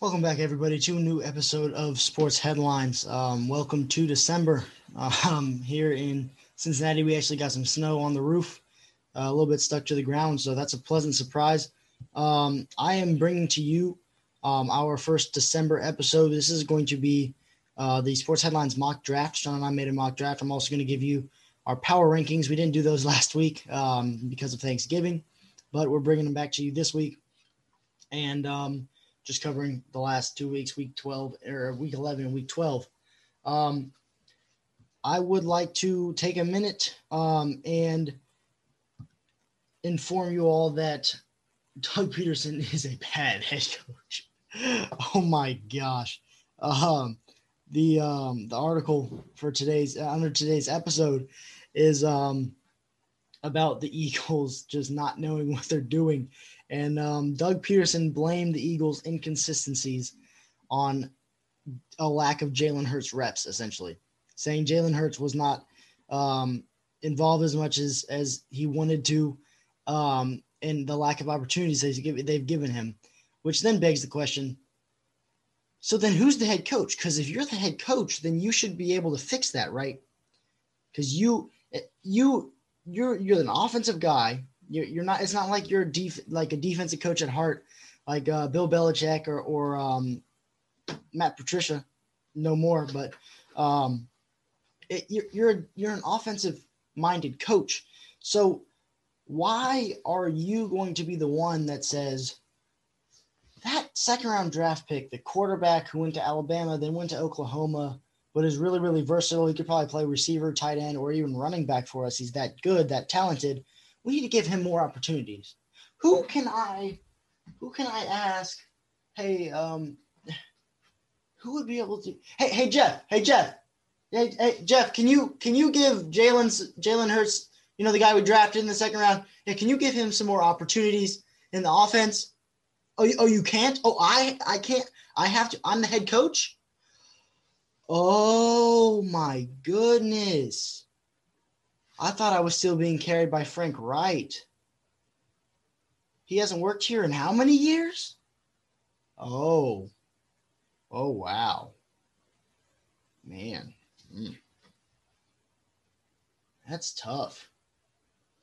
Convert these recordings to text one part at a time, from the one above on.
Welcome back, everybody, to a new episode of Sports Headlines. Um, welcome to December. Um, here in Cincinnati, we actually got some snow on the roof, uh, a little bit stuck to the ground, so that's a pleasant surprise. Um, I am bringing to you um, our first December episode. This is going to be uh, the Sports Headlines mock draft. Sean and I made a mock draft. I'm also going to give you our power rankings. We didn't do those last week um, because of Thanksgiving, but we're bringing them back to you this week. And um, just covering the last two weeks, week 12 or week 11 and week 12. Um, I would like to take a minute um, and inform you all that Doug Pederson is a bad head coach. oh my gosh. Um, the um, the article for today's uh, under today's episode is um, about the Eagles just not knowing what they're doing and um, Doug Pederson blamed the Eagles' inconsistencies on a lack of Jalen Hurts reps, essentially, saying Jalen Hurts was not um, involved as much as as he wanted to, um, and the lack of opportunities they've given him, which then begs the question. So then, who's the head coach? Because if you're the head coach, then you should be able to fix that, right? Because you you you're you're an offensive guy you're, you're not. It's not like you're def, like a defensive coach at heart, like uh, Bill Belichick or or um, Matt Patricia, no more. But um, it, you're you're you're an offensive minded coach. So why are you going to be the one that says that second round draft pick, the quarterback who went to Alabama, then went to Oklahoma, but is really, really versatile. He could probably play receiver, tight end, or even running back for us. He's that good, that talented we need to give him more opportunities. Who can I, who can I ask? Hey, um, who would be able to? Hey, hey, Jeff. Hey, Jeff. Hey, hey Jeff. Can you can you give Jalen's Jalen Hurts? You know the guy we drafted in the second round. Can you give him some more opportunities in the offense? Oh, oh, you can't. Oh, I I can't. I have to. I'm the head coach. Oh my goodness. I thought I was still being carried by Frank Reich. He hasn't worked here in how many years? Oh. Oh, wow. Man. Mm. That's tough.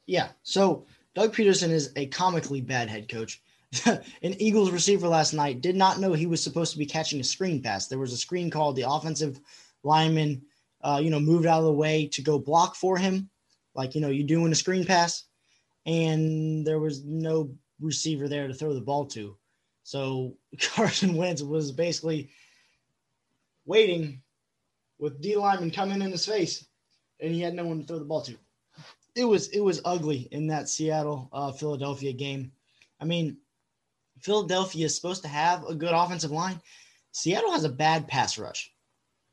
Yeah. So Doug Pederson is a comically bad head coach. An Eagles receiver last night did not know he was supposed to be catching a screen pass. There was a screen called the offensive lineman, uh, you know, moved out of the way to go block for him like you know you're doing a screen pass, and there was no receiver there to throw the ball to. So Carson Wentz was basically waiting with D lineman coming in his face, and he had no one to throw the ball to. It was it was ugly in that Seattle uh, Philadelphia game. I mean, Philadelphia is supposed to have a good offensive line. Seattle has a bad pass rush.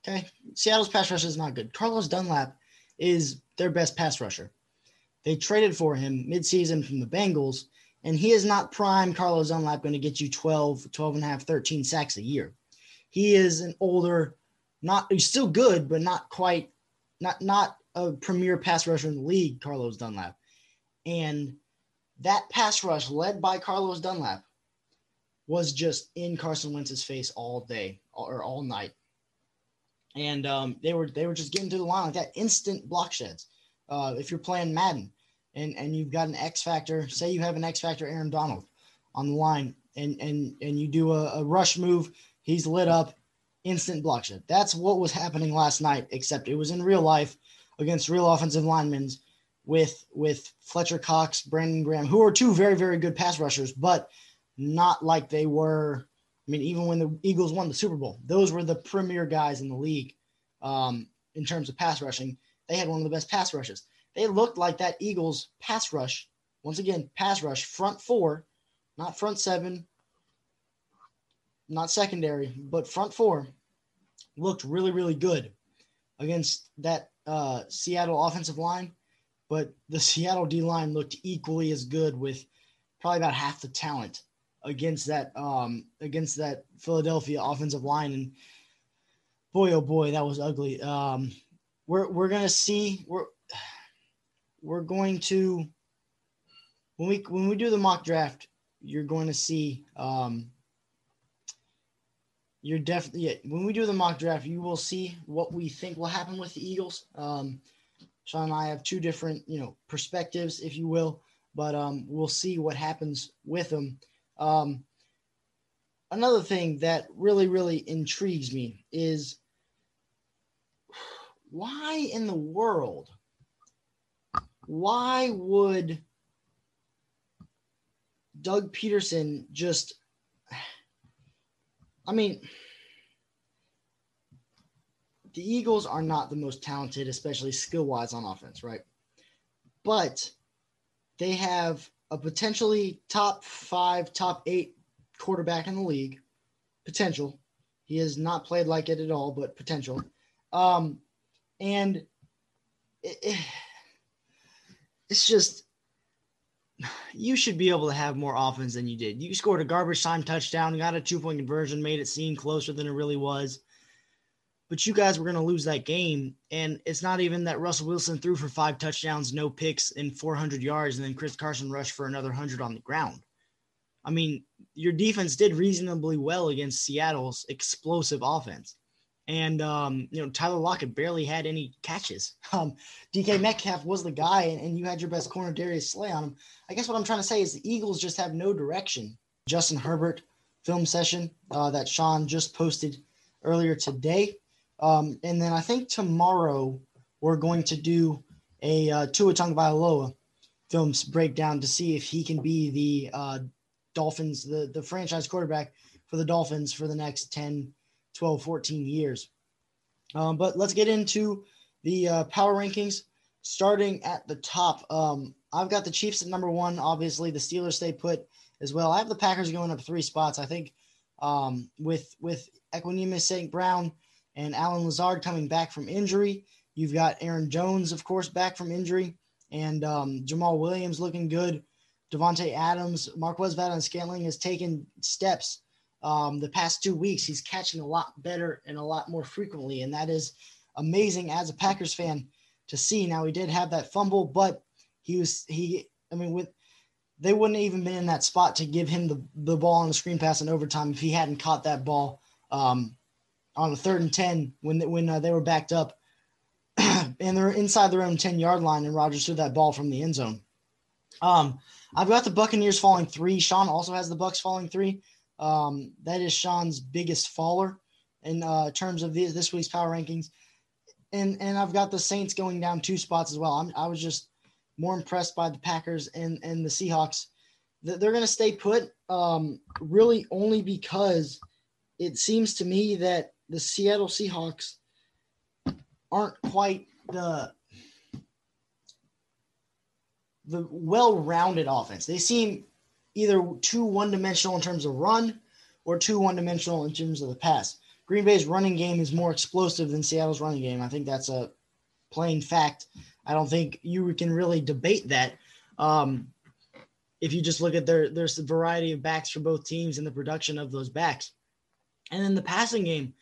Okay, Seattle's pass rush is not good. Carlos Dunlap is their best pass rusher. They traded for him midseason from the Bengals, and he is not prime Carlos Dunlap going to get you 12, 12 and a half, 13 sacks a year. He is an older, not he's still good, but not quite, not not a premier pass rusher in the league, Carlos Dunlap. And that pass rush led by Carlos Dunlap was just in Carson Wentz's face all day or all night and um, they were they were just getting to the line like that, instant block sheds. Uh, if you're playing Madden and and you've got an X factor, say you have an X factor Aaron Donald on the line, and and and you do a, a rush move, he's lit up, instant block shed. That's what was happening last night, except it was in real life against real offensive linemen with with Fletcher Cox, Brandon Graham, who are two very very good pass rushers, but not like they were I mean, even when the Eagles won the Super Bowl, those were the premier guys in the league um, in terms of pass rushing. They had one of the best pass rushes. They looked like that Eagles pass rush. Once again, pass rush, front four, not front seven, not secondary, but front four looked really, really good against that uh, Seattle offensive line. But the Seattle D line looked equally as good with probably about half the talent against that um against that Philadelphia offensive line and boy oh boy that was ugly um we're we're going to see we're we're going to when we when we do the mock draft you're going to see um you're definitely yeah, when we do the mock draft, you will see what we think will happen with the Eagles. Um, Sean and I have two different, you know, perspectives, if you will, but um, we'll see what happens with them. Um, another thing that really, really intrigues me is why in the world, why would Doug Pederson just, I mean, the Eagles are not the most talented, especially skill wise on offense, right? But they have a potentially top five, top eight quarterback in the league. Potential. He has not played like it at all, but potential. Um, and it, it, it's just you should be able to have more offense than you did. You scored a garbage time touchdown, got a two point conversion, made it seem closer than it really was but you guys were going to lose that game. And it's not even that Russell Wilson threw for five touchdowns, no picks, and 400 yards, and then Chris Carson rushed for another 100 on the ground. I mean, your defense did reasonably well against Seattle's explosive offense. And, um, you know, Tyler Lockett barely had any catches. Um, DK Metcalf was the guy, and, and you had your best corner, Darius Slay, on him. I guess what I'm trying to say is the Eagles just have no direction. Justin Herbert film session uh, that Sean just posted earlier today um, and then I think tomorrow we're going to do a uh, Tua Tagovailoa films breakdown to see if he can be the uh, Dolphins, the, the franchise quarterback for the Dolphins for the next 10, 12, 14 years. Um, but let's get into the uh, power rankings. Starting at the top, um, I've got the Chiefs at number one. Obviously, the Steelers stay put as well. I have the Packers going up three spots. I think um, with with Equanimeous St. Brown and Allen Lazard coming back from injury. You've got Aaron Jones, of course, back from injury, and um, Jamaal Williams looking good. Davante Adams, Marquez Valdes-Scantling has taken steps um, the past two weeks. He's catching a lot better and a lot more frequently, and that is amazing as a Packers fan to see. Now he did have that fumble, but he was he. I mean, with they wouldn't even been in that spot to give him the, the ball on the screen pass in overtime if he hadn't caught that ball um, on a third and 10 when, when uh, they were backed up and they're inside their own 10 yard line and Rodgers threw that ball from the end zone. Um, I've got the Buccaneers falling three. Sean also has the Bucks falling three. Um, that is Sean's biggest faller in uh, terms of the, this week's power rankings. And and I've got the Saints going down two spots as well. I'm, I was just more impressed by the Packers and and the Seahawks. They're going to stay put, um, really only because it seems to me that the Seattle Seahawks aren't quite the the well-rounded offense. They seem either too one-dimensional in terms of run or too one-dimensional in terms of the pass. Green Bay's running game is more explosive than Seattle's running game. I think that's a plain fact. I don't think you can really debate that. Um, if you just look at their there's a variety of backs for both teams and the production of those backs. And then the passing game,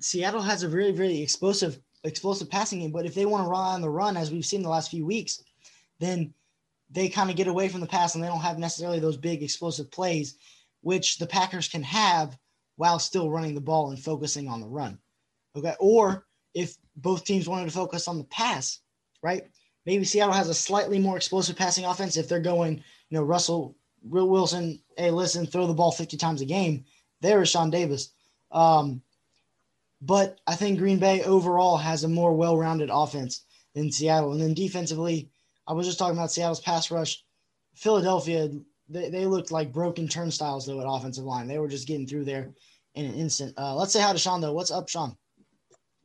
Seattle has a very, very explosive, explosive passing game. But if they want to run on the run, as we've seen the last few weeks, then they kind of get away from the pass and they don't have necessarily those big explosive plays, which the Packers can have while still running the ball and focusing on the run. Okay. Or if both teams wanted to focus on the pass, right? Maybe Seattle has a slightly more explosive passing offense if they're going, you know, Russell Wilson, hey, listen, throw the ball 50 times a game. There is Sean Davis. Um, but I think Green Bay overall has a more well rounded offense than Seattle. And then defensively, I was just talking about Seattle's pass rush. Philadelphia, they, they looked like broken turnstiles, though, at offensive line. They were just getting through there in an instant. Uh, let's say hi to Sean, though. What's up, Sean?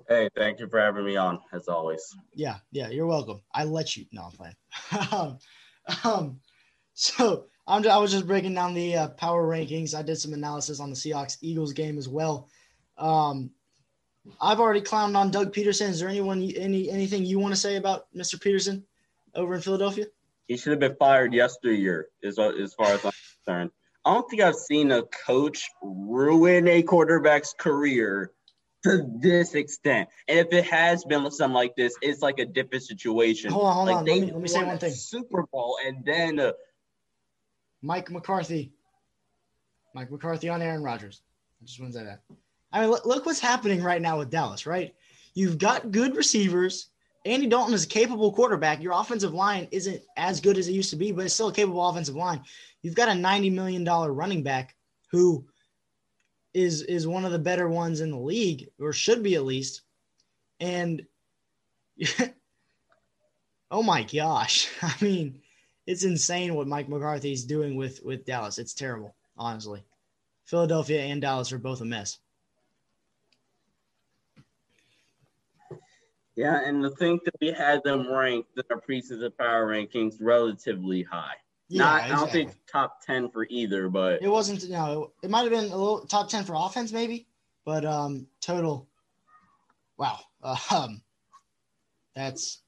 Hey, thank you for having me on, as always. Yeah, yeah, you're welcome. I let you. No, I'm playing. um, um, so I'm, I was just breaking down the uh, power rankings. I did some analysis on the Seahawks Eagles game as well. Um, I've already clowned on Doug Pederson. Is there anyone any anything you want to say about Mr. Pederson over in Philadelphia? He should have been fired yesteryear, as as far as I'm concerned. I don't think I've seen a coach ruin a quarterback's career to this extent. And if it has been something like this, it's like a different situation. Hold on, hold like on. Let me, let me say one thing. Super Bowl and then uh, Mike McCarthy. Mike McCarthy on Aaron Rodgers. I just want to say that. I mean, look, what's happening right now with Dallas, right? You've got good receivers. Andy Dalton is a capable quarterback. Your offensive line isn't as good as it used to be, but it's still a capable offensive line. You've got a $90 million running back who is is one of the better ones in the league, or should be at least. And oh my gosh. I mean, it's insane what Mike McCarthy's doing with with Dallas. It's terrible, honestly. Philadelphia and Dallas are both a mess. Yeah, and to think that we had them ranked in our preseason power rankings relatively high. Yeah, Not, exactly. I don't think top ten for either, but it wasn't. You know, it might have been a little top ten for offense, maybe, but um, total. Wow, uh, um, that's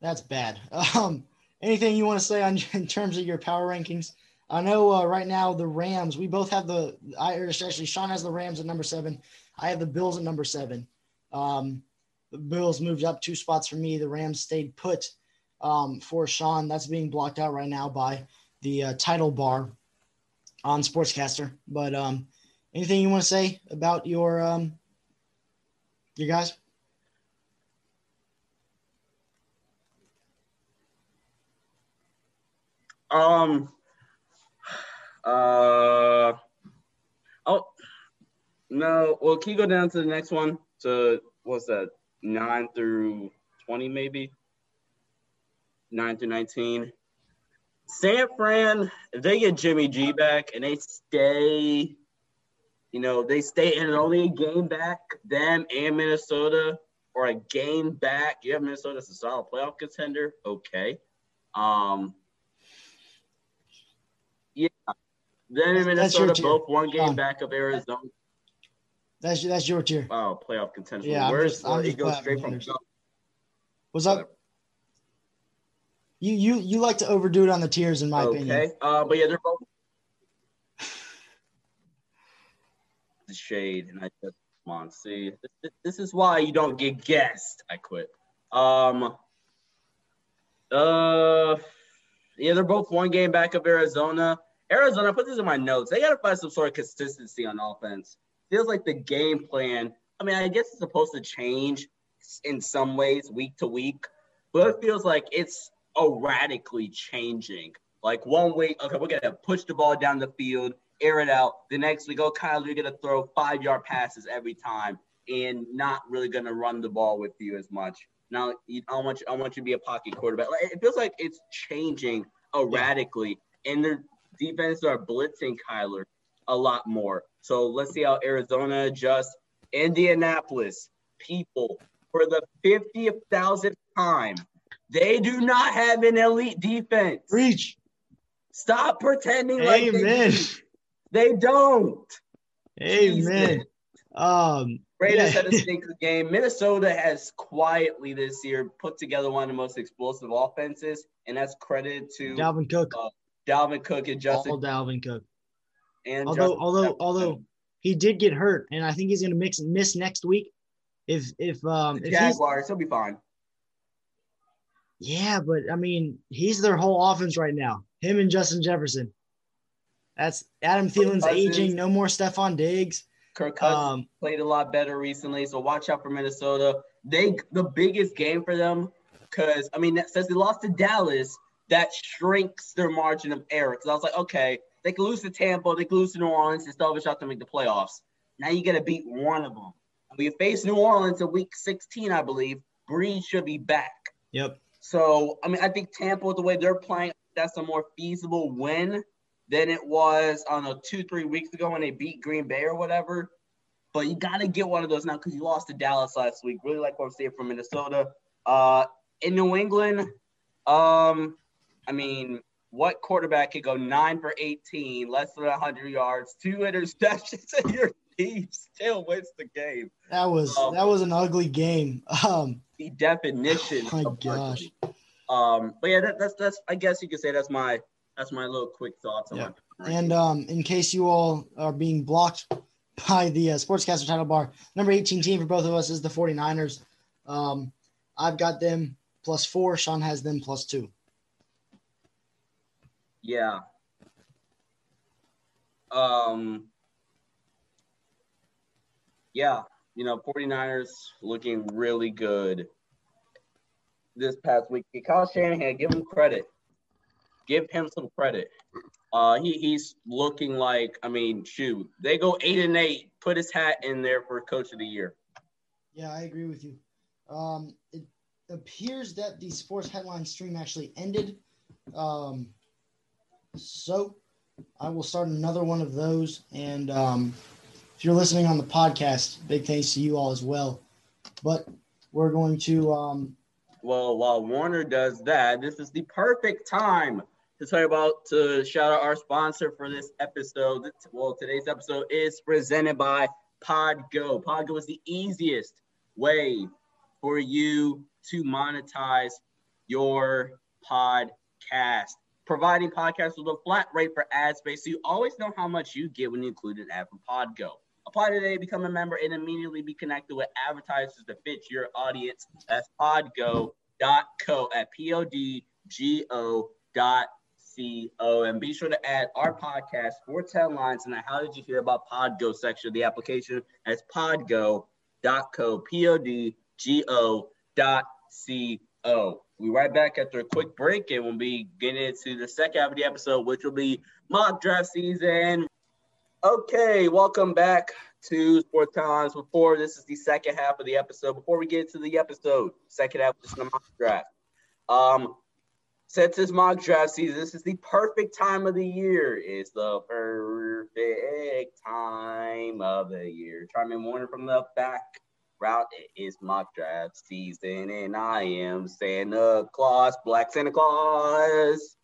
that's bad. Um, anything you want to say on in terms of your power rankings? I know uh, right now the Rams. We both have the. I actually Sean has the Rams at number seven. I have the Bills at number seven. Um, the Bills moved up two spots for me. The Rams stayed put um, for Sean. That's being blocked out right now by the uh, title bar on Sportscastr. But um, anything you want to say about your um, your guys? Um, uh, oh, no. Well, can you go down to the next one? To what's that? Nine through twenty, maybe. Nine through nineteen. San Fran, they get Jimmy G back and they stay, you know, they stay in only a game back, them and Minnesota, or a game back. You have Minnesota as a solid playoff contender. Okay. Um, yeah, then in Minnesota, both one game back of Arizona. That's that's your tier. Wow, playoff contention. Yeah, Where's just, it goes straight from. What's up? You you you like to overdo it on the tiers, in my okay. opinion. Okay, uh, but yeah, they're both the shade, and I just come on, see, this, this is why you don't get guessed. I quit. Um. Uh. Yeah, they're both one game back of Arizona. Arizona, I put this in my notes. They got to find some sort of consistency on offense. Feels like the game plan. I mean, I guess it's supposed to change in some ways week to week, but it feels like it's erratically changing. Like one week, okay, we're gonna push the ball down the field, air it out. The next week, oh, Kyle, you're gonna throw five yard passes every time, and not really gonna run the ball with you as much. Now, I want you, I want you to be a pocket quarterback. It feels like it's changing erratically, and their defenses are blitzing Kyler a lot more. So let's see how Arizona adjusts. Indianapolis, people, for the 50th thousandth time, they do not have an elite defense. Reach. Stop pretending Amen. like they, do. they don't. Amen. Um, Raiders yeah. had a stinker game. Minnesota has quietly this year put together one of the most explosive offenses, and that's credit to Dalvin Cook. Uh, Dalvin Cook and Justin. All Dalvin Cook. And although Justin although Jefferson. although he did get hurt, and I think he's going to mix miss next week. If if um the if Jaguars, he'll be fine. Yeah, but I mean, he's their whole offense right now. Him and Justin Jefferson. That's Adam Thielen's aging. No more Stefon Diggs. Kirk Cousins um, played a lot better recently, so watch out for Minnesota. They the biggest game for them because I mean since they lost to Dallas, that shrinks their margin of error. Because I was like, okay, they can lose to Tampa, they can lose to New Orleans, and still have a shot to make the playoffs. Now you got to beat one of them. We face New Orleans in Week 16, I believe. Brees should be back. Yep. So I mean, I think Tampa, with the way they're playing, that's a more feasible win than it was on a two, three weeks ago when they beat Green Bay or whatever. But you got to get one of those now because you lost to Dallas last week. Really like what I'm seeing from Minnesota. Uh, in New England, um, I mean, what quarterback could go nine for 18, less than 100 yards, two interceptions, and your team still wins the game? That was um, that was an ugly game. Um, the definition. Oh my gosh. Ugly. Um, but yeah, that, that's that's I guess you could say that's my that's my little quick thoughts. Yeah. And um, in case you all are being blocked by the uh, Sportscastr title bar, number 18 team for both of us is the 49ers. Um, I've got them plus four. Sean has them plus two. Yeah. Um, Yeah, you know, 49ers looking really good this past week. Kyle Shanahan, give him credit. Give him some credit. Uh, he, he's looking like, I mean, shoot, they go eight and eight. Put his hat in there for coach of the year. Yeah, I agree with you. Um, it appears that the sports headline stream actually ended. Um, so I will start another one of those. And um, if you're listening on the podcast, big thanks to you all as well. But we're going to. Um, well, while Warner does that, this is the perfect time to talk about to shout out our sponsor for this episode. Well, today's episode is presented by Podgo. Podgo is the easiest way for you to monetize your podcast providing podcasts with a flat rate for ad space so you always know how much you get when you include an ad from Podgo. Apply today, become a member, and immediately be connected with advertisers that fit your audience. That's podgo.co at P-O-D-G-O dot C-O. And be sure to add our podcast, Sports Headlines, and the How Did You Hear About Podgo section of the application. That's podgo.co, P-O-D-G-O dot C-O. We right back after a quick break, and we'll be getting into the second half of the episode, which will be mock draft season. Okay, welcome back to Sports Times. Before this is the second half of the episode. Before we get to the episode, second half is the mock draft. Um, since it's mock draft season, this is the perfect time of the year. It's the perfect time of the year. Charmin Warner from the back route. It is mock draft season, and I am Santa Claus, Black Santa Claus.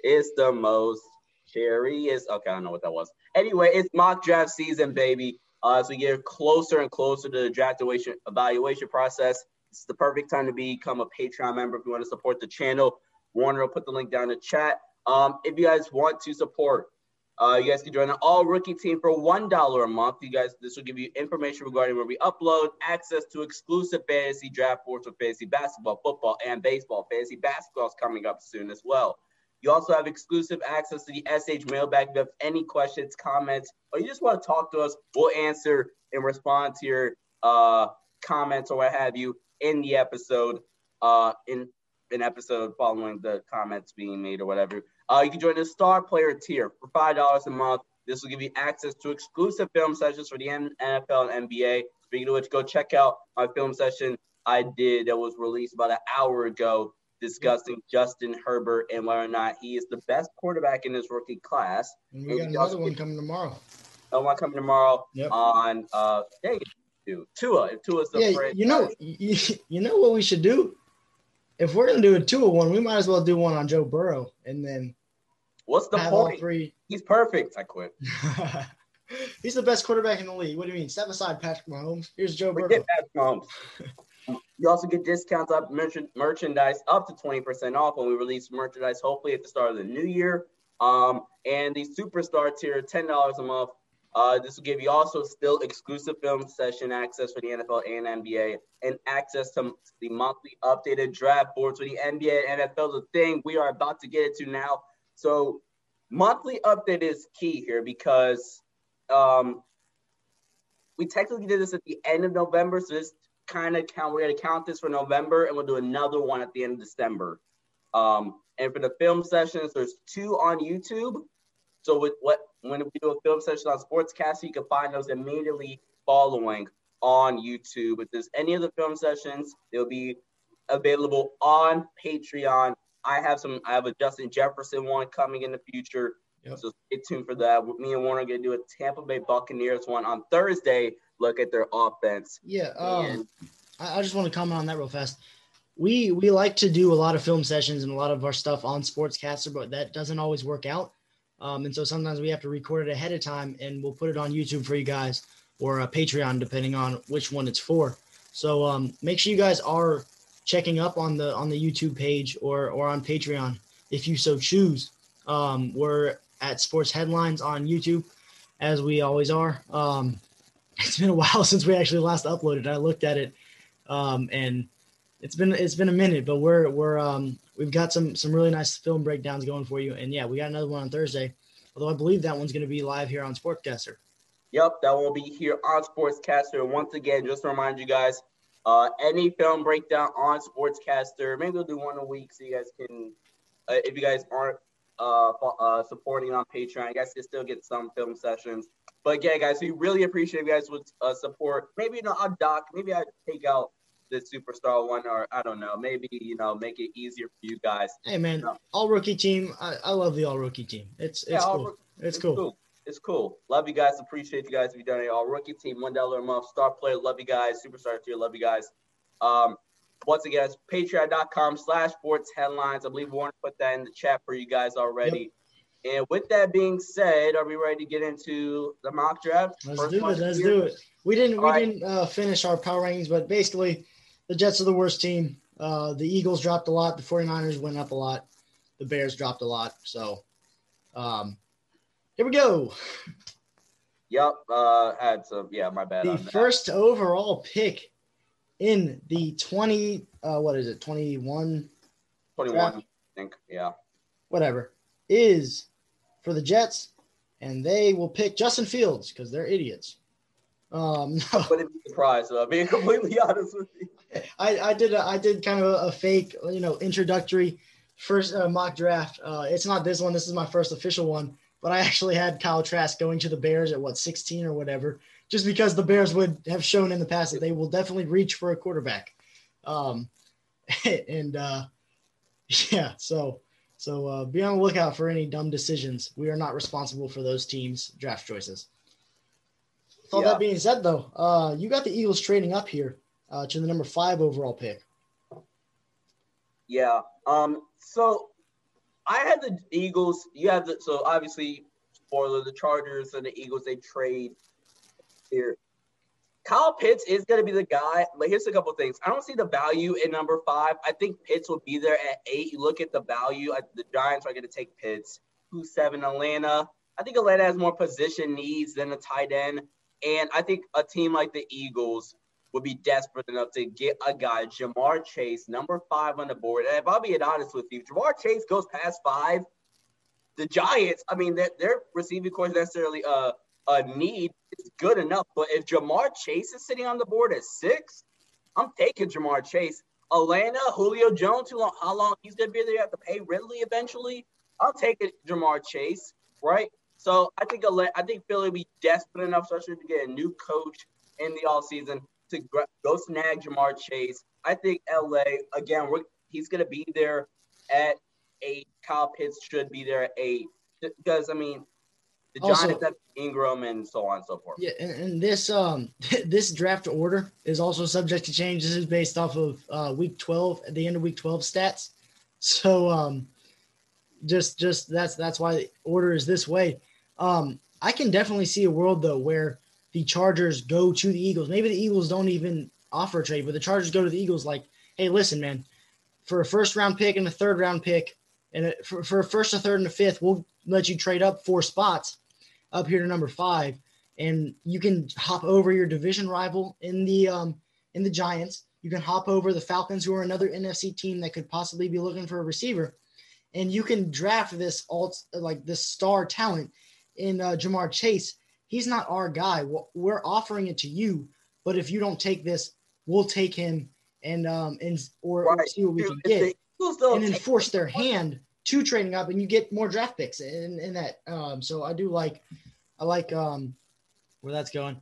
It's the most cherry is okay. I don't know what that was. Anyway, it's mock draft season, baby. Uh, as we get closer and closer to the draft evaluation process, it's the perfect time to become a Patreon member if you want to support the channel. Warner will put the link down in the chat. Um, if you guys want to support uh, you guys can join an all rookie team for one dollar a month. You guys, this will give you information regarding where we upload, access to exclusive fantasy draft boards for fantasy basketball, football, and baseball. Fantasy basketball is coming up soon as well. You also have exclusive access to the SH mailbag. If you have any questions, comments, or you just want to talk to us, we'll answer and respond to your uh, comments or what have you in the episode. Uh, in an episode following the comments being made or whatever. Uh, you can join the star player tier for five dollars a month. This will give you access to exclusive film sessions for the NFL and NBA. Speaking of which, go check out my film session I did that was released about an hour ago discussing Justin Herbert and whether or not he is the best quarterback in his rookie class. And we got another one coming tomorrow. Another one coming tomorrow yep. on uh dang it, Tua. If Tua's the yeah, you know, you, you know what we should do? If we're gonna do a two one, we might as well do one on Joe Burrow and then. What's the point? Three. He's perfect. I quit. He's the best quarterback in the league. What do you mean? Step aside Patrick Mahomes. Here's Joe Burrow. Patrick Mahomes. you also get discounts up merchandise up to 20% off when we release merchandise, hopefully at the start of the new year. Um, and the superstar tier, $10 a month, uh, this will give you also still exclusive film session access for the NFL and NBA and access to the monthly updated draft boards for the NBA and NFL. The thing we are about to get into now. So monthly update is key here because um, we technically did this at the end of November. So this kind of count, we're going to count this for November and we'll do another one at the end of December. Um, and for the film sessions, there's two on YouTube. So with what when we do a film session on Sportscast, you can find those immediately following on YouTube. If there's any of the film sessions, they'll be available on Patreon. I have some. I have a Justin Jefferson one coming in the future. Yep. So stay tuned for that. Me and Warner are gonna do a Tampa Bay Buccaneers one on Thursday. Look at their offense. Yeah. Um, and- I just want to comment on that real fast. We we like to do a lot of film sessions and a lot of our stuff on Sportscastr, but that doesn't always work out. Um, and so sometimes we have to record it ahead of time and we'll put it on YouTube for you guys or a Patreon, depending on which one it's for. So um, make sure you guys are checking up on the on the YouTube page or or on Patreon if you so choose. Um, we're at Sports Headlines on YouTube, as we always are. Um, it's been a while since we actually last uploaded. I looked at it, um, and it's been it's been a minute, but we're we're um we've got some some really nice film breakdowns going for you. And yeah, we got another one on Thursday. Although I believe that one's going to be live here on Sportscastr. Yep, that will be here on Sportscastr. Once again, just to remind you guys, uh, any film breakdown on Sportscastr. Maybe we'll do one a week so you guys can, uh, if you guys aren't uh, uh, supporting on Patreon, I guess you still get some film sessions. But yeah, guys, we really appreciate you guys with uh, support. Maybe you know, I'll doc. Maybe I take out the superstar one, or I don't know. Maybe you know, make it easier for you guys. Hey man, all rookie team. I, I love the all rookie team. It's it's yeah, cool. it's, it's cool. cool. It's cool. Love you guys. Appreciate you guys. If you've done it all rookie team, one dollar a month, star player. Love you guys. Superstar tier. Love you guys. Um, once again, it's patreon.com slash sports headlines. I believe Warner put that in the chat for you guys already. Yep. And with that being said, are we ready to get into the mock draft? Let's First do it. Let's here? do it. We didn't we didn't uh, finish our power rankings, but basically, the Jets are the worst team. Uh, the Eagles dropped a lot. The 49ers went up a lot. The Bears dropped a lot. So, um, here we go. Yep. Uh, had some. Yeah, my bad. The first overall pick in the 20. Uh, what is it? 21. 21. Draft? I think. Yeah. Whatever is for the Jets, and they will pick Justin Fields because they're idiots. Um, no. I wouldn't be surprised. Uh, being completely honest with you, I, I did a, I did kind of a, a fake, you know, introductory first uh, mock draft. Uh, it's not this one. This is my first official one, but I actually had Kyle Trask going to the Bears at what 16 or whatever, just because the Bears would have shown in the past that they will definitely reach for a quarterback. Um, and uh, yeah, so so uh, be on the lookout for any dumb decisions. We are not responsible for those teams' draft choices. With all yeah. that being said, though, uh, you got the Eagles trading up here uh, to the number five overall pick. Yeah. Um. So I had the Eagles. You have the so obviously spoiler the Chargers and the Eagles they trade here. Kyle Pitts is going to be the guy. Like, here's a couple things. I don't see the value in number five. I think Pitts will be there at eight. You look at the value. The Giants are going to take Pitts. Who's seven? Atlanta. I think Atlanta has more position needs than a tight end. And I think a team like the Eagles would be desperate enough to get a guy, Ja'Marr Chase, number five on the board. And if I'll be honest with you, Ja'Marr Chase goes past five. The Giants, I mean, their, their receiving is necessarily uh, a need is good enough. But if Ja'Marr Chase is sitting on the board at six, I'm taking Ja'Marr Chase. Atlanta, Julio Jones, long, how long he's going to be there? You have to pay Ridley eventually. I'll take it, Ja'Marr Chase, right? So I think I think Philly will be desperate enough, especially to get a new coach in the all season to go snag Ja'Marr Chase. I think LA again, he's going to be there at eight. Kyle Pitts should be there at eight because I mean the also, Jonathan Ingram and so on and so forth. Yeah, and, and, this um this draft order is also subject to change. This is based off of uh, week twelve at the end of week twelve stats. So um just just that's that's why the order is this way. Um I can definitely see a world though where the Chargers go to the Eagles. Maybe the Eagles don't even offer a trade, but the Chargers go to the Eagles like, hey, listen, man, for a first round pick and a third round pick, and a, for, for a first, a third, and a fifth, we'll let you trade up four spots up here to number five, and you can hop over your division rival in the um, in the Giants. You can hop over the Falcons, who are another NFC team that could possibly be looking for a receiver, and you can draft this alt like this star talent in uh, Ja'Marr Chase. He's not our guy. We're offering it to you, but if you don't take this, we'll take him and um and or, right. or see what we can get and then force their hand to trading up and you get more draft picks in, in that. Um, so I do like, I like um, where that's going.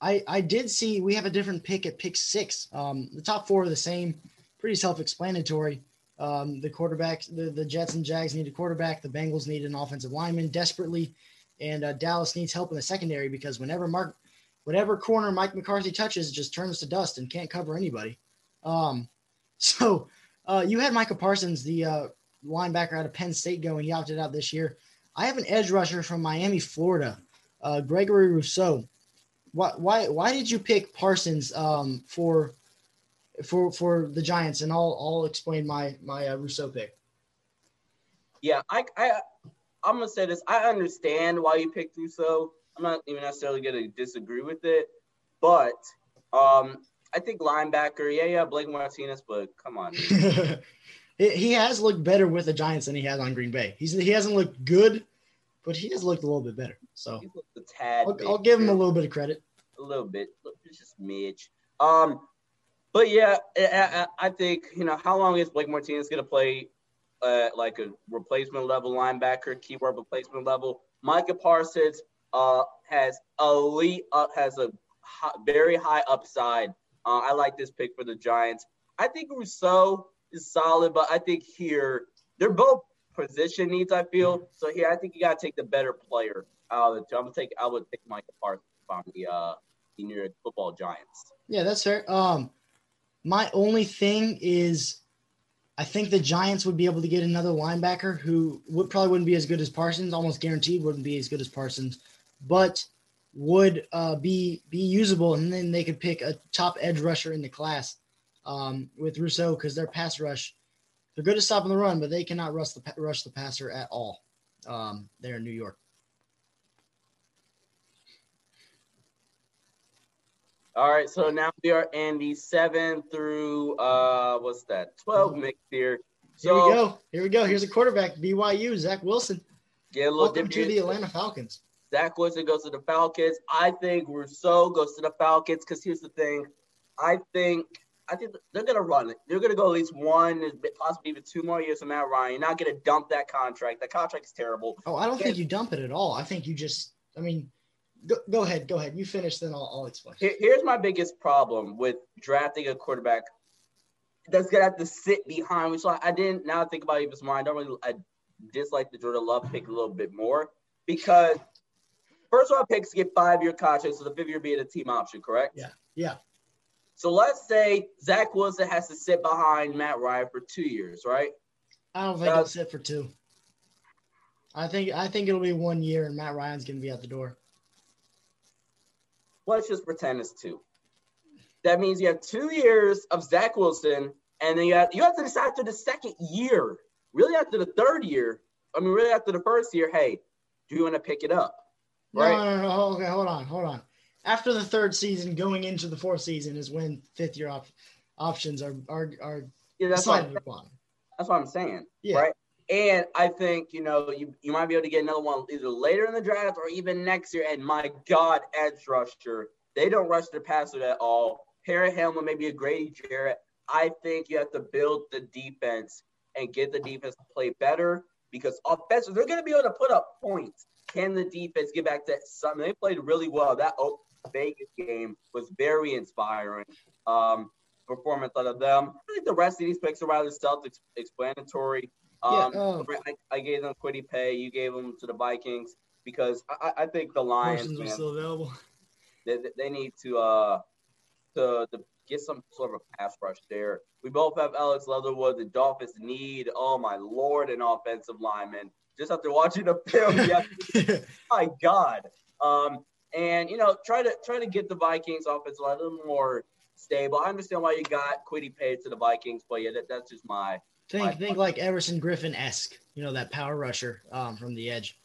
I, I did see we have a different pick at pick six. Um, the top four are the same, pretty self-explanatory. Um, the quarterbacks, the, the Jets and Jags need a quarterback. The Bengals need an offensive lineman desperately, and uh, Dallas needs help in the secondary because whenever Mark, whatever corner Mike McCarthy touches, just turns to dust and can't cover anybody. Um, so uh, you had Micah Parsons, the uh, linebacker out of Penn State going. He opted out this year. I have an edge rusher from Miami, Florida, uh, Gregory Rousseau. Why, why, why did you pick Parsons um, for for for the Giants? And I'll I'll explain my my uh, Rousseau pick. Yeah, I, I I'm gonna say this. I understand why you picked Rousseau. I'm not even necessarily gonna disagree with it, but um, I think linebacker. Yeah, yeah, Blake Martinez, but come on. he has looked better with the Giants than he has on Green Bay. He's he hasn't looked good, but he has looked a little bit better. So He a tad. I'll, I'll give him a little bit of credit. a little bit, it's just Mitch. Um, but yeah, I, I, I think you know how long is Blake Martinez going to play, uh, like a replacement level linebacker, keyword replacement level. Micah Parsons, uh, has elite, uh, has a hi- very high upside. Uh, I like this pick for the Giants. I think Rousseau is solid, but I think here they're both position needs. I feel so here. I think you got to take the better player out of the two. I'm gonna take. I would take Micah Parsons from the uh the New York Football Giants. Yeah, that's fair. Um, my only thing is, I think the Giants would be able to get another linebacker who would probably wouldn't be as good as Parsons, almost guaranteed wouldn't be as good as Parsons, but would uh, be be usable, and then they could pick a top edge rusher in the class um, with Rousseau because their pass rush, they're good at stopping the run, but they cannot rush the rush the passer at all. Um, there in New York. All right, so now we are in the seven through uh what's that? Twelve mix here. Here we go. Here we go. Here's a quarterback, BYU, Zach Wilson. get a little Welcome to the Atlanta Falcons. Zach Wilson goes to the Falcons. I think Rousseau goes to the Falcons because here's the thing. I think I think they're gonna run it. They're gonna go at least one, possibly even two more years of Matt Ryan. You're not gonna dump that contract. That contract is terrible. Oh, I don't think you dump it at all. I think you just, I mean, go, go ahead, go ahead. You finish, then I'll, I'll explain. Here- Here's my biggest problem with drafting a quarterback that's gonna have to sit behind. Which I didn't. Now I think about it even more. I don't really. I dislike the Jordan Love pick a little bit more because first round picks get five year contracts, so the fifth year being a team option, correct? Yeah, yeah. So let's say Zach Wilson has to sit behind Matt Ryan for two years, right? I don't think Uh, it'll sit for two. I think I think it'll be one year, and Matt Ryan's gonna be out the door. Let's just pretend it's two. That means you have two years of Zach Wilson, and then you have you have to decide after the second year, really after the third year. I mean, really after the first year. Hey, do you want to pick it up? Right. no, no, no. Okay, hold on, hold on. After the third season, going into the fourth season is when fifth year op- options are are are Yeah, that's what, decided upon. that's what I'm saying. Yeah. Right. And I think you know you, you might be able to get another one either later in the draft or even next year. And my God, edge rusher, they don't rush the passer at all. Harry Hamlin, maybe a Grady Jarrett. I think you have to build the defense and get the defense to play better because offensive they're going to be able to put up points. Can the defense get back to something? They played really well. That Vegas game was very inspiring. Um, performance out of them. I think the rest of these picks are rather self-explanatory. Um, Yeah, um, I, I gave them Kwity Paye. You gave them to the Vikings because I, I think the Lions, Parsons are still available. they, they- they need to uh to, to get some sort of a pass rush there. We both have Alex Leatherwood. The Dolphins need, oh my lord, an offensive lineman. Just after watching the film, yeah, my God. Um, and you know, try to try to get the Vikings offensive line a little more stable. I understand why you got Kwity Paye to the Vikings, but yeah, that, that's just my Think think like Everson Griffen esque, you know, that power rusher um, from the edge.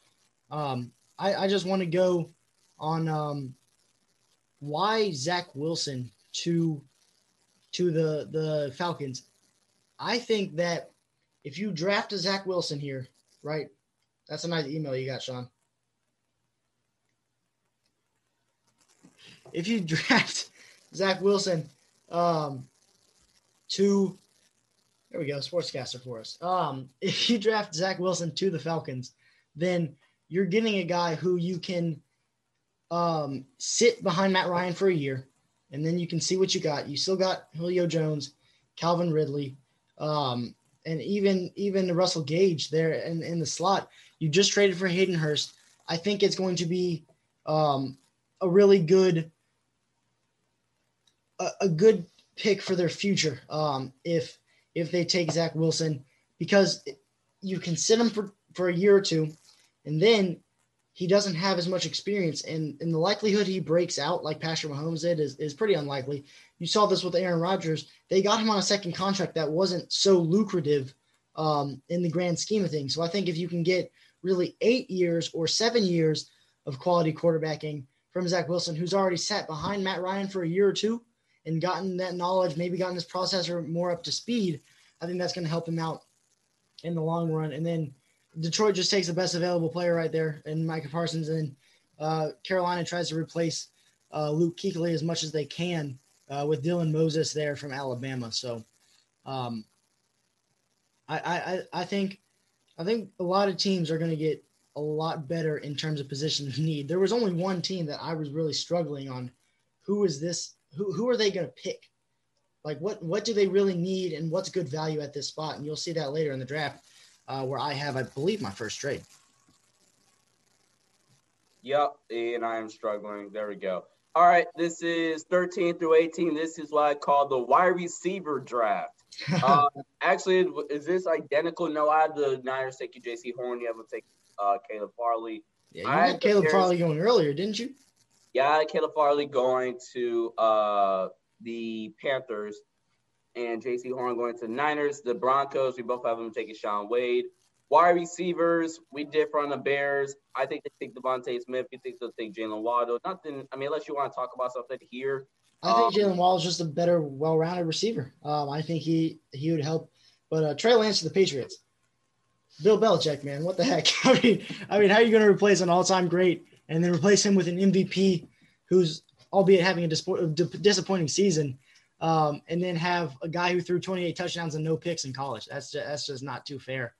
Um, I, I just want to go on um, why Zach Wilson to to the the Falcons. I think that if you draft a Zach Wilson here, right? That's a nice email you got, Sean. If you draft Zach Wilson um, to there we go, Sportscastr for us. Um, if you draft Zach Wilson to the Falcons, then you're getting a guy who you can um, sit behind Matt Ryan for a year, and then you can see what you got. You still got Julio Jones, Calvin Ridley, um, and even even Russell Gage there in, in the slot. You just traded for Hayden Hurst. I think it's going to be um, a really good a, a good pick for their future um, if if they take Zach Wilson because you can sit him for, for a year or two, and then he doesn't have as much experience, and, and the likelihood he breaks out like Patrick Mahomes did is, is pretty unlikely. You saw this with Aaron Rodgers. They got him on a second contract that wasn't so lucrative um, in the grand scheme of things. So I think if you can get really eight years or seven years of quality quarterbacking from Zach Wilson, who's already sat behind Matt Ryan for a year or two and gotten that knowledge, maybe gotten this processor more up to speed, I think that's going to help him out in the long run. And then Detroit just takes the best available player right there, and Micah Parsons, and uh, Carolina tries to replace uh, Luke Kuechly as much as they can uh, with Dylan Moses there from Alabama. So, um, I, I I think I think a lot of teams are going to get a lot better in terms of position of need. There was only one team that I was really struggling on. Who is this? Who who are they going to pick? Like what what do they really need, and what's good value at this spot? And you'll see that later in the draft, uh, where I have, I believe, my first trade. Yep, and I am struggling. There we go. All right, this is 13 through 18. This is what I call the wide receiver draft. uh, actually, is this identical? No, I have the Niners take you Jaycee Horn. You have to take uh, Caleb Farley. Yeah, you I had Caleb Farley going earlier, didn't you? Yeah, Caleb Farley going to uh, the Panthers and Jaycee Horn going to the Niners. The Broncos, we both have them taking Shaun Wade. Wide receivers, we differ on the Bears. I think they take DeVonta Smith. You think they'll take Jaylen Waddle. Nothing. I mean, unless you want to talk about something here. I think um, Jaylen Waddle is just a better, well-rounded receiver. Um, I think he he would help. But uh, Trey Lance to the Patriots. Bill Belichick, man, what the heck? I mean, I mean, how are you going to replace an all-time great and then replace him with an MVP who's, albeit having a disappointing season, um, and then have a guy who threw 28 touchdowns and no picks in college? That's just, that's just not too fair,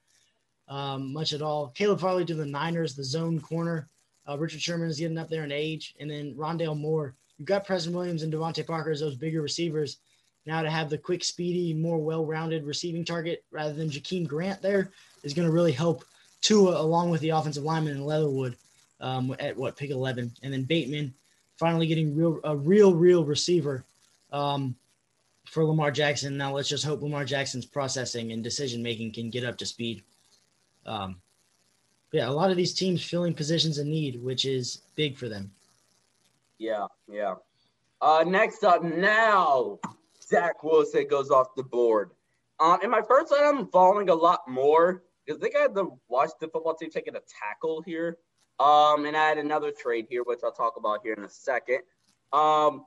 um, much at all. Caleb Farley to the Niners, the zone corner. Uh, Richard Sherman is getting up there in age, and then Rondale Moore. You've got Preston Williams and DeVante Parker as those bigger receivers. Now to have the quick, speedy, more well-rounded receiving target rather than Jakeem Grant there is going to really help Tua along with the offensive lineman and Leatherwood um, at what pick 11, and then Bateman finally getting real a real real receiver um, for Lamar Jackson. Now let's just hope Lamar Jackson's processing and decision making can get up to speed. Um, yeah, a lot of these teams filling positions in need, which is big for them. Yeah, yeah. Uh, next up now, Zach Wilson goes off the board. Um, in my first line, I'm following a lot more because I think I had to watch the football team taking a tackle here. Um, and I had another trade here, which I'll talk about here in a second. Um,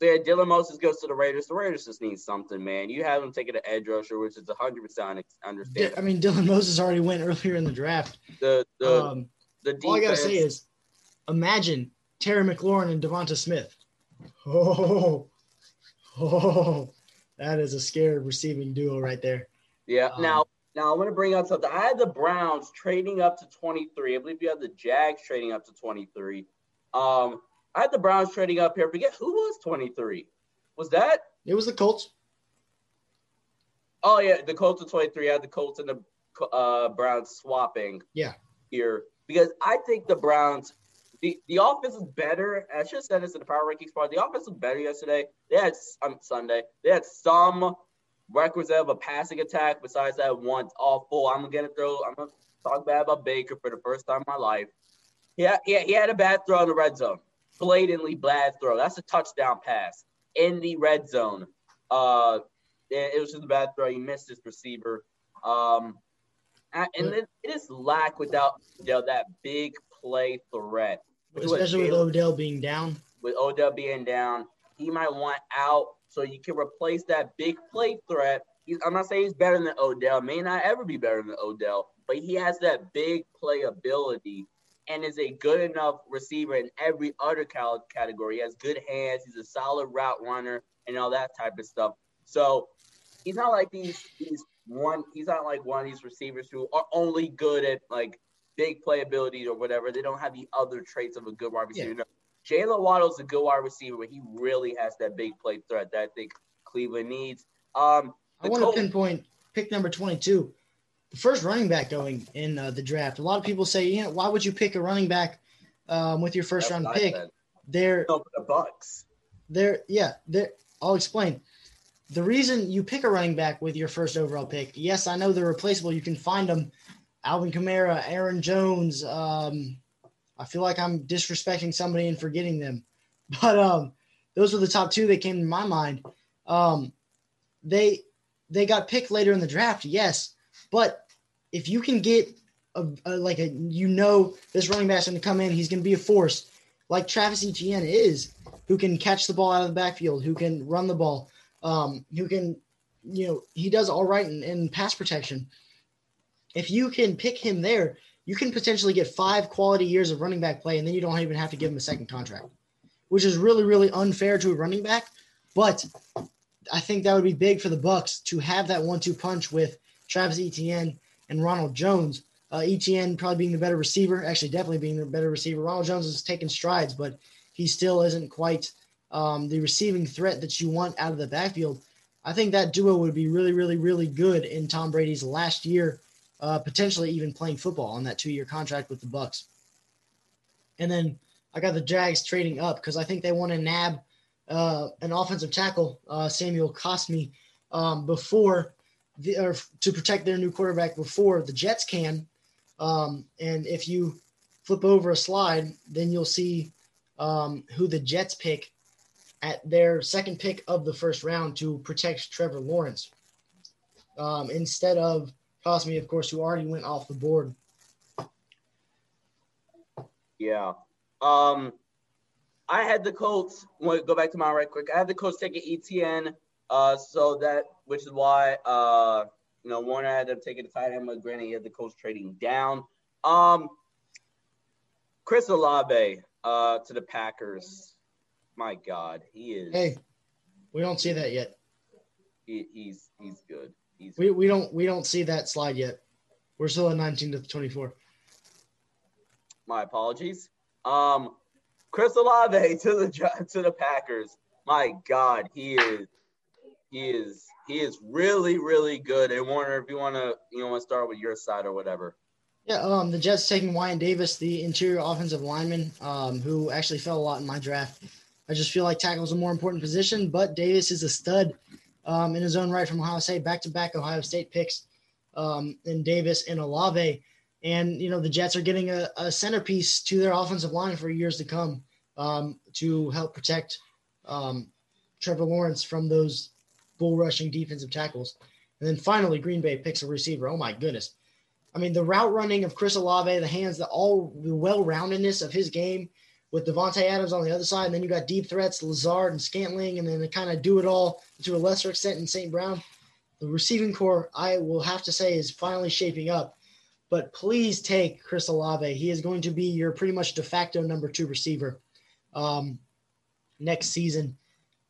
so yeah, Dylan Moses goes to the Raiders. The Raiders just need something, man. You have them taking an edge rusher, which is 100% understandable. I mean, Dylan Moses already went earlier in the draft. The the um, the defense, all I gotta say is, imagine Terry McLaurin and Devonta Smith. Oh, oh, that is a scary receiving duo right there. Yeah. Um, now, now I want to bring up something. I had the Browns trading up to 23. I believe you had the Jags trading up to 23. Um, I had the Browns trading up here. Forget who was 23. Was that? It was the Colts. Oh yeah, the Colts are 23. I had the Colts and the uh, Browns swapping. Yeah. Here because I think the Browns the, the offense is better. I should have said this in the power rankings part. The offense was better yesterday. They had um, Sunday. They had some requisite of a passing attack. Besides that one awful, I'm gonna throw. I'm gonna talk bad about Baker for the first time in my life. Yeah, yeah, he had a bad throw in the red zone. Blatantly bad throw. That's a touchdown pass in the red zone. Uh, it, it was just a bad throw. He missed his receiver. Um, and then it is lack without you know, that big play threat. Especially with Odell being down. With Odell being down, he might want out so you can replace that big play threat. He's, I'm not saying he's better than Odell, may not ever be better than Odell, but he has that big play ability and is a good enough receiver in every other category. He has good hands, he's a solid route runner, and all that type of stuff. So he's not like these these one. He's not like one of these receivers who are only good at like big playability or whatever. They don't have the other traits of a good wide receiver. Yeah. Jaylen Waddle's a good wide receiver, but he really has that big play threat that I think Cleveland needs. Um, I want Col- to pinpoint pick number 22, the first running back going in uh, the draft. A lot of people say, you know, why would you pick a running back um, with your first That's round pick? They're no, the Bucs. They're yeah. They're, I'll explain. The reason you pick a running back with your first overall pick, yes, I know they're replaceable. You can find them Alvin Kamara, Aaron Jones. Um, I feel like I'm disrespecting somebody and forgetting them, but um, those were the top two that came to my mind. Um, they they got picked later in the draft, yes, but if you can get a, a like a you know this running back's going to come in, he's going to be a force like Travis Etienne is, who can catch the ball out of the backfield, who can run the ball, um, who can you know he does all right in, in pass protection. If you can pick him there, you can potentially get five quality years of running back play, and then you don't even have to give him a second contract, which is really, really unfair to a running back. But I think that would be big for the Bucs to have that one-two punch with Travis Etienne and Ronald Jones. Uh, Etienne probably being the better receiver, actually definitely being the better receiver. Ronald Jones is taking strides, but he still isn't quite um, the receiving threat that you want out of the backfield. I think that duo would be really, really, really good in Tom Brady's last year, uh, potentially even playing football on that two-year contract with the Bucs. And then I got the Jags trading up because I think they want to nab uh, an offensive tackle, uh, Samuel Cosmi, um, before the, or to protect their new quarterback before the Jets can. Um, and if you flip over a slide, then you'll see um, who the Jets pick at their second pick of the first round to protect Trevor Lawrence um, instead of Cosmi, of course, who already went off the board. Yeah. Um, I had the Colts. Go back to mine right quick? I had the Colts taking Etienne, uh, so that which is why uh, you know Warner had them taking the tight end, but granted he had the Colts trading down. Um, Chris Olave uh, to the Packers. My God, he is. Hey, we don't see that yet. He, he's he's good. He's we, we don't we don't see that slide yet. We're still at 19 to 24. My apologies. Um, Chris Olave to the to the Packers. My God, he is he is he is really really good. And Warner, if you want to you know want to start with your side or whatever. Yeah, um, the Jets taking Wyatt Davis, the interior offensive lineman, um, who actually fell a lot in my draft. I just feel like tackle is a more important position, but Davis is a stud um, in his own right from Ohio State, back to back Ohio State picks um, in Davis and Olave. And, you know, the Jets are getting a, a centerpiece to their offensive line for years to come um, to help protect um, Trevor Lawrence from those bull rushing defensive tackles. And then finally, Green Bay picks a receiver. Oh, my goodness. I mean, the route running of Chris Olave, the hands, the all the well roundedness of his game with Davante Adams on the other side. And then you got deep threats, Lazard and Scantling, and then they kind of do it all to a lesser extent in St. Brown. The receiving core, I will have to say, is finally shaping up but please take Chris Olave. He is going to be your pretty much de facto number two receiver um, next season.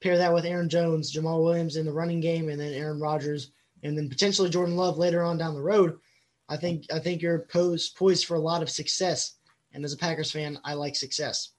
Pair that with Aaron Jones, Jamaal Williams in the running game, and then Aaron Rodgers, and then potentially Jordan Love later on down the road. I think I think you're posed, poised for a lot of success. And as a Packers fan, I like success.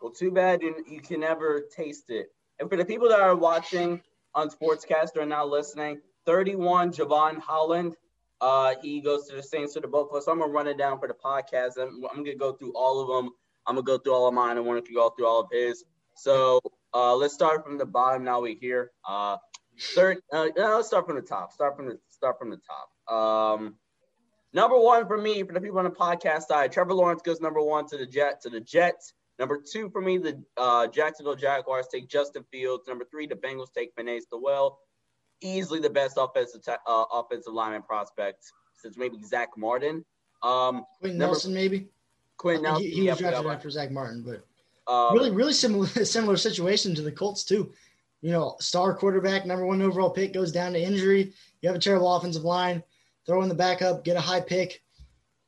Well, too bad you, you can never taste it. And for the people that are watching on Sportscast or now listening, 31, Jevon Holland. Uh, he goes to the Saints to the both of us. I'm gonna run it down for the podcast. I'm, I'm, gonna go through all of them. I'm gonna go through all of mine. I want to go through all of his. So uh, let's start from the bottom. Now we're here. Uh, third. Uh, let's start from the top. Start from the start from the top. Um, number one for me, for the people on the podcast side, Trevor Lawrence goes number one to the Jet to the Jets. Number two for me, the uh, Jacksonville Jaguars take Justin Fields. Number three, the Bengals take Penei Sewell easily the best offensive uh, offensive lineman prospect since maybe Zack Martin. Um, Quinn Nelson, maybe. Quinn Nelson. He, he was drafted after Zack Martin, but um, really, really similar similar situation to the Colts too. You know, star quarterback, number one overall pick goes down to injury. You have a terrible offensive line. Throw in the backup, get a high pick,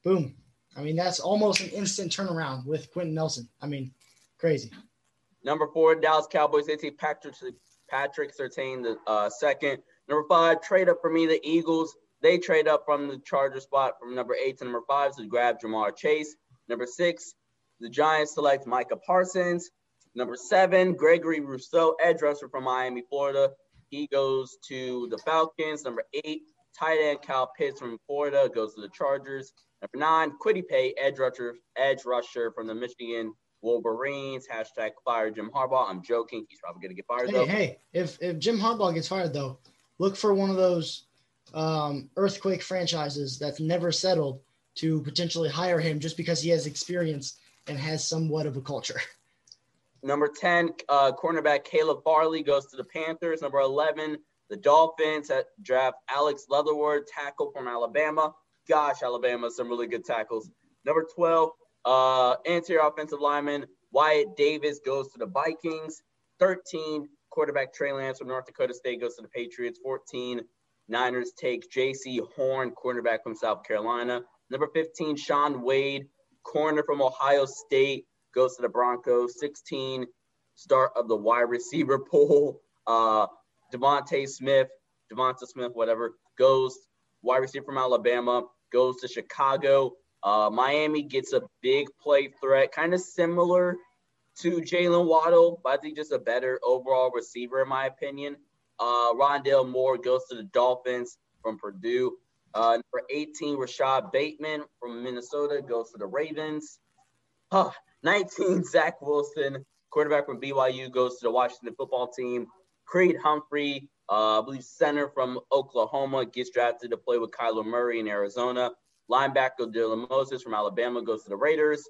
boom. I mean, that's almost an instant turnaround with Quenton Nelson. I mean, crazy. Number four, Dallas Cowboys. They take Patrick Patrick Surtain the uh, second. Number five, trade up for me, the Eagles. They trade up from the Charger spot from number eight to number five to grab Ja'Marr Chase. Number six, the Giants select Micah Parsons. Number seven, Gregory Rousseau, edge rusher from Miami, Florida. He goes to the Falcons. Number eight, tight end Kyle Pitts from Florida goes to the Chargers. Number nine, Kwity Paye, edge rusher, edge rusher from the Michigan Wolverines. Hashtag fire Jim Harbaugh. I'm joking. He's probably going to get fired. Hey, though. hey, if if Jim Harbaugh gets fired though, look for one of those um, earthquake franchises that's never settled to potentially hire him just because he has experience and has somewhat of a culture. Number 10, uh, cornerback Caleb Farley goes to the Panthers. Number 11, the Dolphins draft Alex Leatherwood, tackle from Alabama. Gosh, Alabama, some really good tackles. Number 12, uh, interior offensive lineman Wyatt Davis goes to the Vikings. 13, quarterback Trey Lance from North Dakota State goes to the Patriots. 14, Niners take Jaycee Horn, cornerback from South Carolina. Number 15, Shaun Wade, corner from Ohio State, goes to the Broncos. 16, start of the wide receiver pool. Uh, DeVonta Smith, Devonta Smith, whatever, goes wide receiver from Alabama, goes to Chicago. Uh, Miami gets a big play threat, kind of similar to Jaylen Waddle, but I think just a better overall receiver, in my opinion. Uh, Rondale Moore goes to the Dolphins from Purdue. Uh, number 18, Rashod Bateman from Minnesota goes to the Ravens. Huh. 19, Zach Wilson, quarterback from BYU, goes to the Washington football team. Creed Humphrey, uh, I believe center from Oklahoma, gets drafted to play with Kyler Murray in Arizona. Linebacker Dylan Moses from Alabama goes to the Raiders.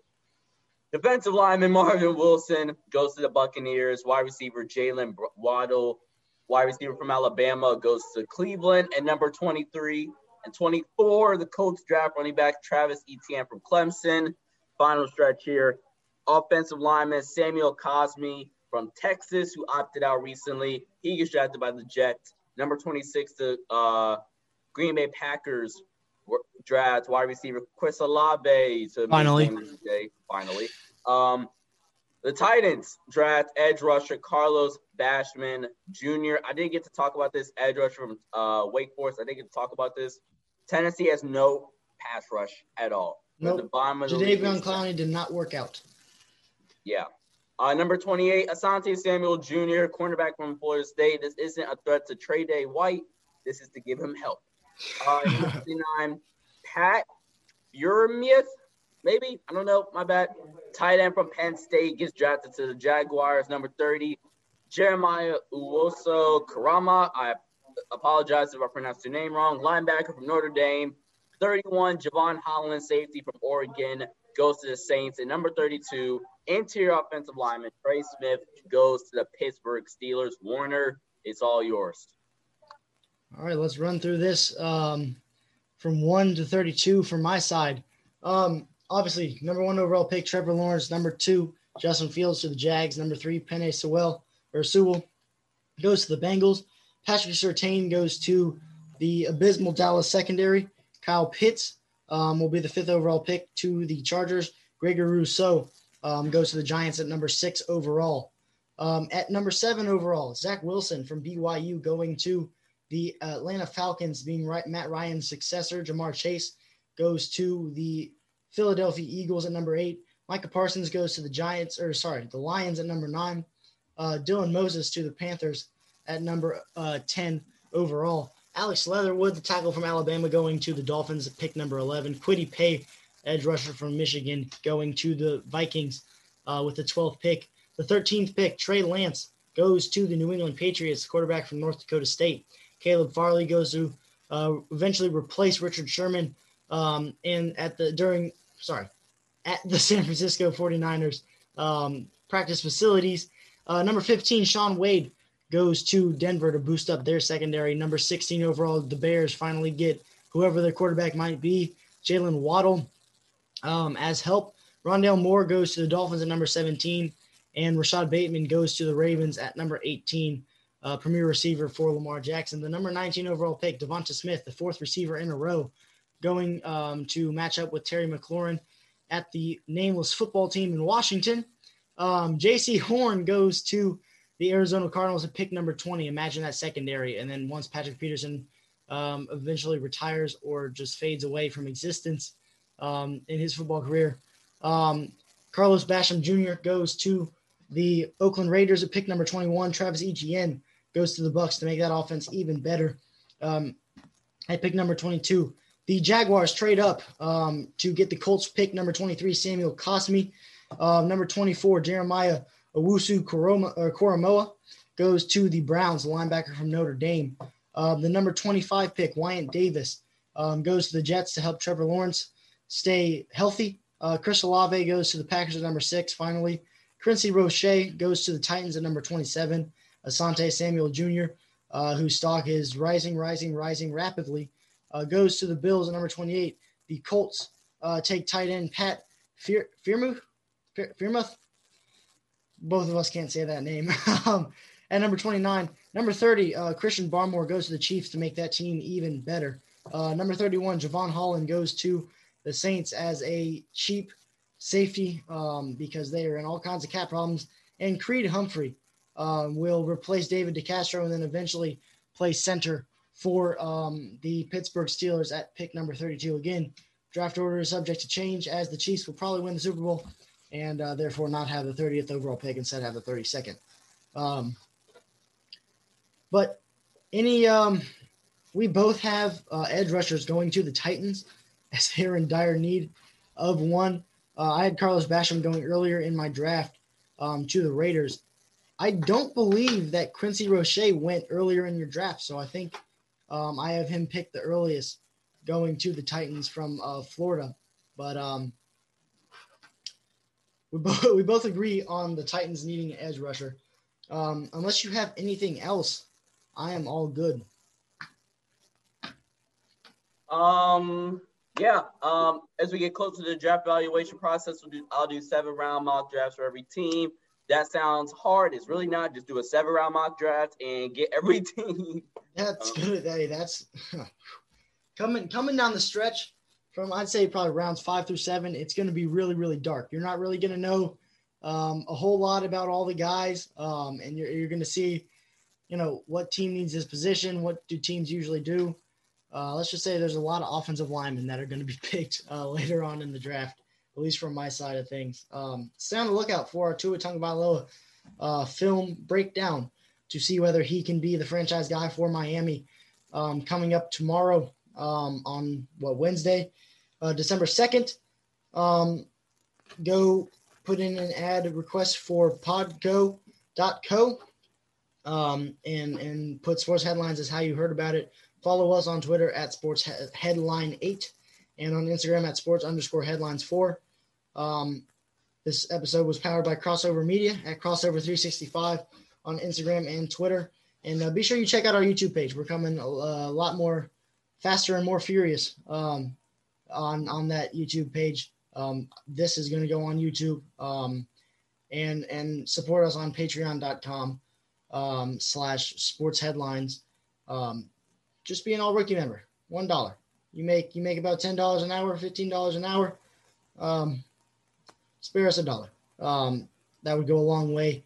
Defensive lineman Marvin Wilson goes to the Buccaneers. Wide receiver Jaylen Waddle, wide receiver from Alabama, goes to Cleveland. And number 23 and 24, the Colts draft running back Travis Etienne from Clemson. Final stretch here. Offensive lineman Samuel Cosmi from Texas, who opted out recently. He gets drafted by the Jets. Number 26, the uh, Green Bay Packers draft wide receiver Chris Olave to finally. Finally. Um, the Titans draft edge rusher Carlos Basham Jr. I didn't get to talk about this edge rusher from uh, Wake Forest. I didn't get to talk about this. Tennessee has no pass rush at all. No, nope. Jadeveon Clowney did not work out. Yeah. Uh, number 28, Asante Samuel Jr., cornerback from Florida State. This isn't a threat to Trey Day White. This is to give him help. Uh, 59, Pat Freiermuth, maybe I don't know. My bad. Tight end from Penn State gets drafted to the Jaguars. Number 30, Jeremiah Uoso Karama. I apologize if I pronounced your name wrong. Linebacker from Notre Dame. 31, Jevon Holland, safety from Oregon, goes to the Saints. And number 32, interior offensive lineman Trey Smith goes to the Pittsburgh Steelers. Warner, it's all yours. All right, let's run through this um, from 1 to 32 from my side. Um, obviously, number one overall pick, Trevor Lawrence. Number two, Justin Fields to the Jags. Number three, Penei Sewell or Sewell goes to the Bengals. Patrick Surtain goes to the abysmal Dallas secondary. Kyle Pitts um, will be the fifth overall pick to the Chargers. Gregory Rousseau um, goes to the Giants at number six overall. Um, at number seven overall, Zach Wilson from BYU going to the Atlanta Falcons, being Matt Ryan's successor. Ja'Marr Chase goes to the Philadelphia Eagles at number eight. Micah Parsons goes to the Giants, or sorry, the Lions at number nine. Uh, Dylan Moses to the Panthers at number uh, 10 overall. Alex Leatherwood, the tackle from Alabama, going to the Dolphins pick number 11. Kwity Paye, edge rusher from Michigan, going to the Vikings uh, with the 12th pick. The 13th pick, Trey Lance, goes to the New England Patriots, quarterback from North Dakota State. Caleb Farley goes to uh, eventually replace Richard Sherman um, and at the during sorry at the San Francisco 49ers um, practice facilities. Uh, number 15, Shaun Wade goes to Denver to boost up their secondary. Number 16 overall, the Bears finally get whoever their quarterback might be, Jaylen Waddle, um, as help. Rondale Moore goes to the Dolphins at number 17, and Rashod Bateman goes to the Ravens at number 18, uh, premier receiver for Lamar Jackson. The number 19 overall pick, Devonta Smith, the fourth receiver in a row, going um, to match up with Terry McLaurin at the nameless football team in Washington. Um, Jaycee Horn goes to the Arizona Cardinals at pick number 20. Imagine that secondary. And then once Patrick Peterson um, eventually retires or just fades away from existence um, in his football career, um, Carlos Basham Jr. goes to the Oakland Raiders at pick number 21. Travis Etienne goes to the Bucs to make that offense even better. Um, at pick number 22, the Jaguars trade up um, to get the Colts pick number 23, Samuel Cosmi. Uh, number 24, Jeremiah Owusu Koramoah goes to the Browns, linebacker from Notre Dame. Uh, the number 25 pick, Wyatt Davis, um, goes to the Jets to help Trevor Lawrence stay healthy. Uh, Chris Olave goes to the Packers at number six, finally. Quincy Roche goes to the Titans at number 27. Asante Samuel Jr., uh, whose stock is rising, rising, rising rapidly, uh, goes to the Bills at number 28. The Colts uh, take tight end Pat Freiermuth, Freiermuth both of us can't say that name. um, at number 29. Number 30, uh, Christian Barmore goes to the Chiefs to make that team even better. Uh, number 31, Jevon Holland goes to the Saints as a cheap safety um, because they are in all kinds of cap problems. And Creed Humphrey um, will replace David DeCastro and then eventually play center for um, the Pittsburgh Steelers at pick number 32. Again, draft order is subject to change as the Chiefs will probably win the Super Bowl and uh, therefore not have the 30th overall pick instead have the 32nd. Um, but any, um, we both have uh, edge rushers going to the Titans as they're in dire need of one. Uh, I had Carlos Basham going earlier in my draft um, to the Raiders. I don't believe that Quincy Roche went earlier in your draft, so I think um, I have him picked the earliest going to the Titans from uh, Florida. But um, we, both, we both agree on the Titans needing an edge rusher. Um, unless you have anything else, I am all good. Um, yeah. Um, as we get closer to the draft evaluation process, we'll do, I'll do seven round mock drafts for every team. That sounds hard. It's really not. Just do a seven round mock draft and get every team. That's um, good. Hey, that's coming coming down the stretch from I'd say probably rounds five through seven. It's going to be really really dark. You're not really going to know um, a whole lot about all the guys, um, and you're you're going to see, you know, what team needs this position. What do teams usually do? Uh, let's just say there's a lot of offensive linemen that are going to be picked uh, later on in the draft, at least from my side of things. Um, stay on the lookout for our Tua Tagovailoa uh, film breakdown to see whether he can be the franchise guy for Miami um, coming up tomorrow um, on what Wednesday, uh, December 2nd. Um, go put in an ad request for podgo.co um, and, and put sports headlines as how you heard about it. Follow us on Twitter at sports headline eight and on Instagram at sports underscore headlines four. Um, this episode was powered by Crossover Media at Crossover 365 on Instagram and Twitter. And uh, be sure you check out our YouTube page. We're coming a, a lot more faster and more furious um, on on that YouTube page. Um, this is going to go on YouTube um, and and support us on Patreon.com um, slash Sports Headlines. Um, just be an all rookie member. One dollar. You make you make about ten dollars an hour, fifteen dollars an hour. Um, spare us a dollar. that would go a long way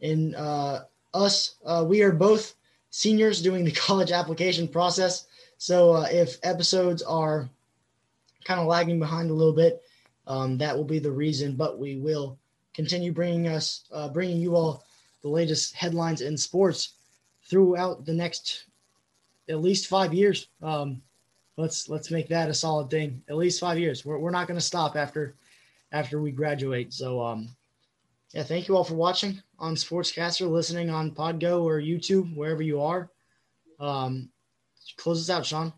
in uh, us. Uh, we are both seniors doing the college application process. So uh, if episodes are kind of lagging behind a little bit, um, that will be the reason. But we will continue bringing us, uh, bringing you all the latest headlines in sports throughout the next at least five years. Um, let's let's make that a solid thing. At least five years. We're we're not going to stop after after we graduate. So um, yeah, thank you all for watching on Sportscastr, listening on Podgo or YouTube, wherever you are. Um, close this out, Sean.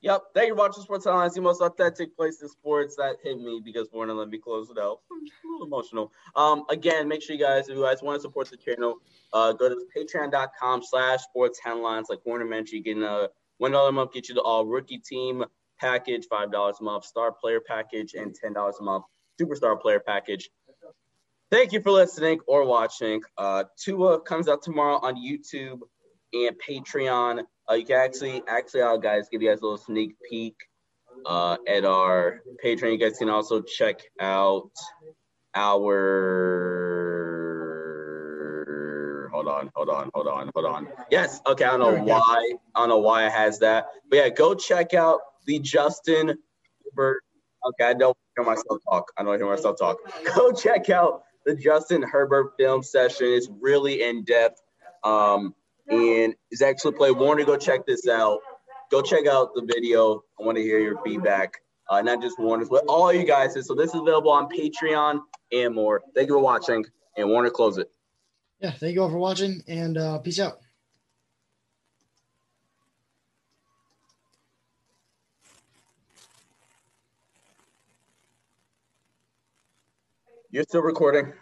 Yep. Thank you for watching Sports Headlines, the most authentic place in sports. That hit me because Warner let me close it out. I'm a little emotional. Um, again, make sure you guys, if you guys want to support the channel, uh, go to patreon.com slash sports headlines. Like Warner mentioned, you can uh, one dollar a month get you the all rookie team package, five dollars a month star player package, and ten dollars a month superstar player package. Thank you for listening or watching. Uh, Tua comes out tomorrow on YouTube and Patreon. Uh, you can actually, actually, I'll guys give you guys a little sneak peek uh, at our Patreon. You guys can also check out our. Hold on, hold on, hold on, hold on. Yes, okay. I don't know why. I don't know why it has that, but yeah, go check out the Justin. Herbert. Okay, I don't hear myself talk. I don't hear myself talk. Go check out the Justin Herbert film session is really in depth. Um, and is actually play. Warner, go check this out. Go check out the video. I want to hear your feedback. Uh, not just Warner's, but all you guys. So this is available on Patreon and more. Thank you for watching. And Warner, close it. Yeah, thank you all for watching, and uh, peace out. You're still recording.